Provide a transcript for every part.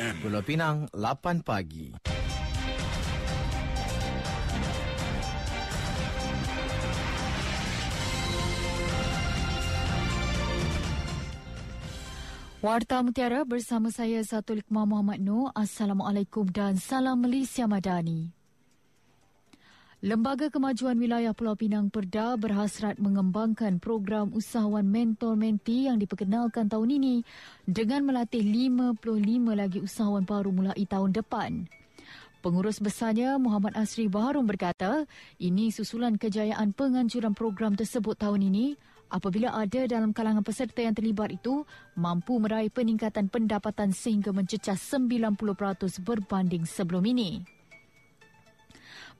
FM. Pulau Pinang, 8 pagi. Warta Mutiara bersama saya Satu Likmah Muhammad Noor. Assalamualaikum dan salam Malaysia Madani. Lembaga Kemajuan Wilayah Pulau Pinang Perda berhasrat mengembangkan program usahawan mentor-menti yang diperkenalkan tahun ini dengan melatih 55 lagi usahawan baru mulai tahun depan. Pengurus besarnya Muhammad Asri Baharum berkata, ini susulan kejayaan penganjuran program tersebut tahun ini apabila ada dalam kalangan peserta yang terlibat itu mampu meraih peningkatan pendapatan sehingga mencecah 90% berbanding sebelum ini.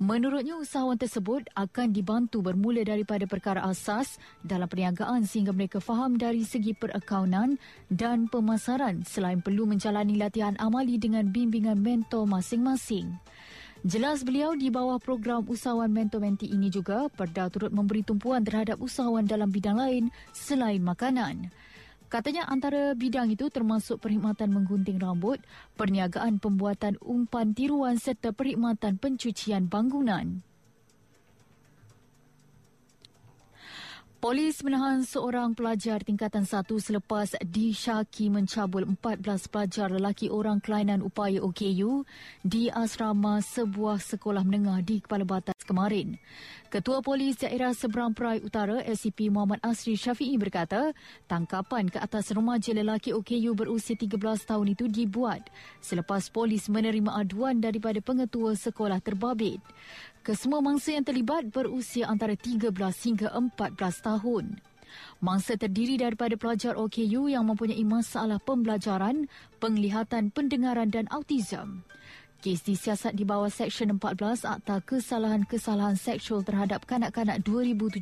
Menurutnya usahawan tersebut akan dibantu bermula daripada perkara asas dalam perniagaan sehingga mereka faham dari segi perakaunan dan pemasaran selain perlu menjalani latihan amali dengan bimbingan mentor masing-masing. Jelas beliau di bawah program usahawan mentor menti ini juga Perda turut memberi tumpuan terhadap usahawan dalam bidang lain selain makanan. Katanya antara bidang itu termasuk perkhidmatan menggunting rambut, perniagaan pembuatan umpan tiruan serta perkhidmatan pencucian bangunan. Polis menahan seorang pelajar tingkatan satu selepas disyaki mencabul 14 pelajar lelaki orang kelainan upaya OKU di asrama sebuah sekolah menengah di Kepala Batas kemarin. Ketua Polis Daerah Seberang Perai Utara SCP Muhammad Asri Syafi'i berkata, tangkapan ke atas remaja lelaki OKU berusia 13 tahun itu dibuat selepas polis menerima aduan daripada pengetua sekolah terbabit. Kesemua mangsa yang terlibat berusia antara 13 hingga 14 tahun. Mangsa terdiri daripada pelajar OKU yang mempunyai masalah pembelajaran, penglihatan, pendengaran dan autism. Kes disiasat di bawah Seksyen 14 Akta Kesalahan-Kesalahan Seksual terhadap Kanak-Kanak 2017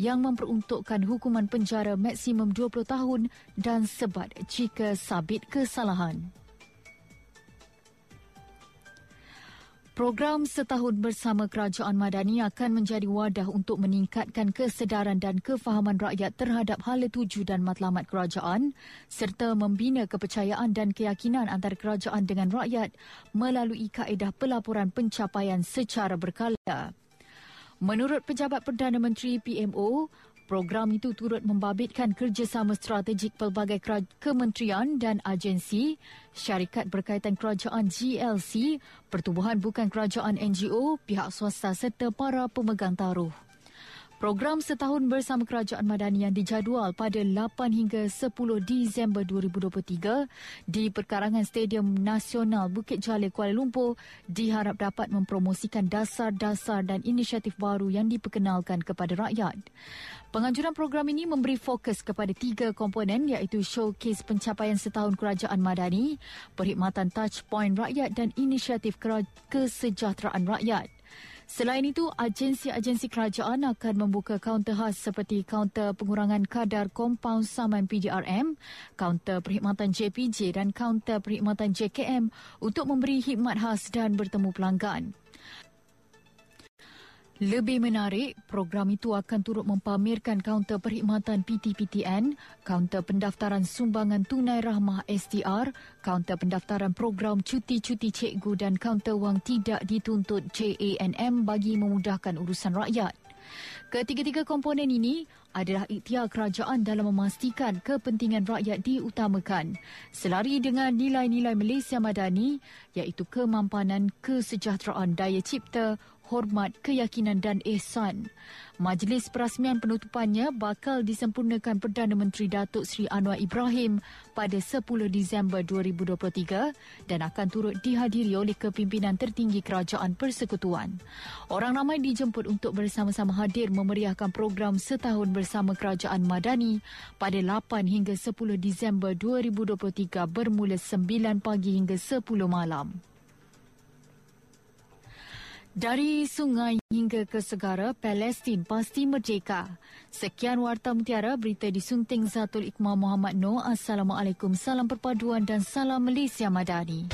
yang memperuntukkan hukuman penjara maksimum 20 tahun dan sebat jika sabit kesalahan. Program setahun bersama Kerajaan Madani akan menjadi wadah untuk meningkatkan kesedaran dan kefahaman rakyat terhadap hala tuju dan matlamat kerajaan serta membina kepercayaan dan keyakinan antara kerajaan dengan rakyat melalui kaedah pelaporan pencapaian secara berkala. Menurut Pejabat Perdana Menteri PMO, Program itu turut membabitkan kerjasama strategik pelbagai kementerian dan agensi, syarikat berkaitan kerajaan GLC, pertubuhan bukan kerajaan NGO, pihak swasta serta para pemegang taruh. Program setahun bersama Kerajaan Madani yang dijadual pada 8 hingga 10 Disember 2023 di perkarangan Stadium Nasional Bukit Jalil Kuala Lumpur diharap dapat mempromosikan dasar-dasar dan inisiatif baru yang diperkenalkan kepada rakyat. Penganjuran program ini memberi fokus kepada tiga komponen iaitu showcase pencapaian setahun Kerajaan Madani, perkhidmatan touchpoint rakyat dan inisiatif kesejahteraan rakyat. Selain itu, agensi-agensi kerajaan akan membuka kaunter khas seperti kaunter pengurangan kadar kompaun saman PDRM, kaunter perkhidmatan JPJ dan kaunter perkhidmatan JKM untuk memberi khidmat khas dan bertemu pelanggan. Lebih menarik, program itu akan turut mempamerkan kaunter perkhidmatan PTPTN, kaunter pendaftaran sumbangan tunai rahmah STR, kaunter pendaftaran program cuti-cuti cikgu dan kaunter wang tidak dituntut JANM bagi memudahkan urusan rakyat. Ketiga-tiga komponen ini adalah ikhtiar kerajaan dalam memastikan kepentingan rakyat diutamakan selari dengan nilai-nilai Malaysia Madani iaitu kemampanan kesejahteraan daya cipta, hormat, keyakinan dan ihsan. Majlis perasmian penutupannya bakal disempurnakan Perdana Menteri Datuk Seri Anwar Ibrahim pada 10 Disember 2023 dan akan turut dihadiri oleh kepimpinan tertinggi Kerajaan Persekutuan. Orang ramai dijemput untuk bersama-sama hadir memeriahkan program setahun bersama Kerajaan Madani pada 8 hingga 10 Disember 2023 bermula 9 pagi hingga 10 malam. Dari sungai hingga ke segara, Palestin pasti merdeka. Sekian Warta Mutiara, berita disunting Zatul Iqmah Muhammad Noor. Assalamualaikum, salam perpaduan dan salam Malaysia Madani.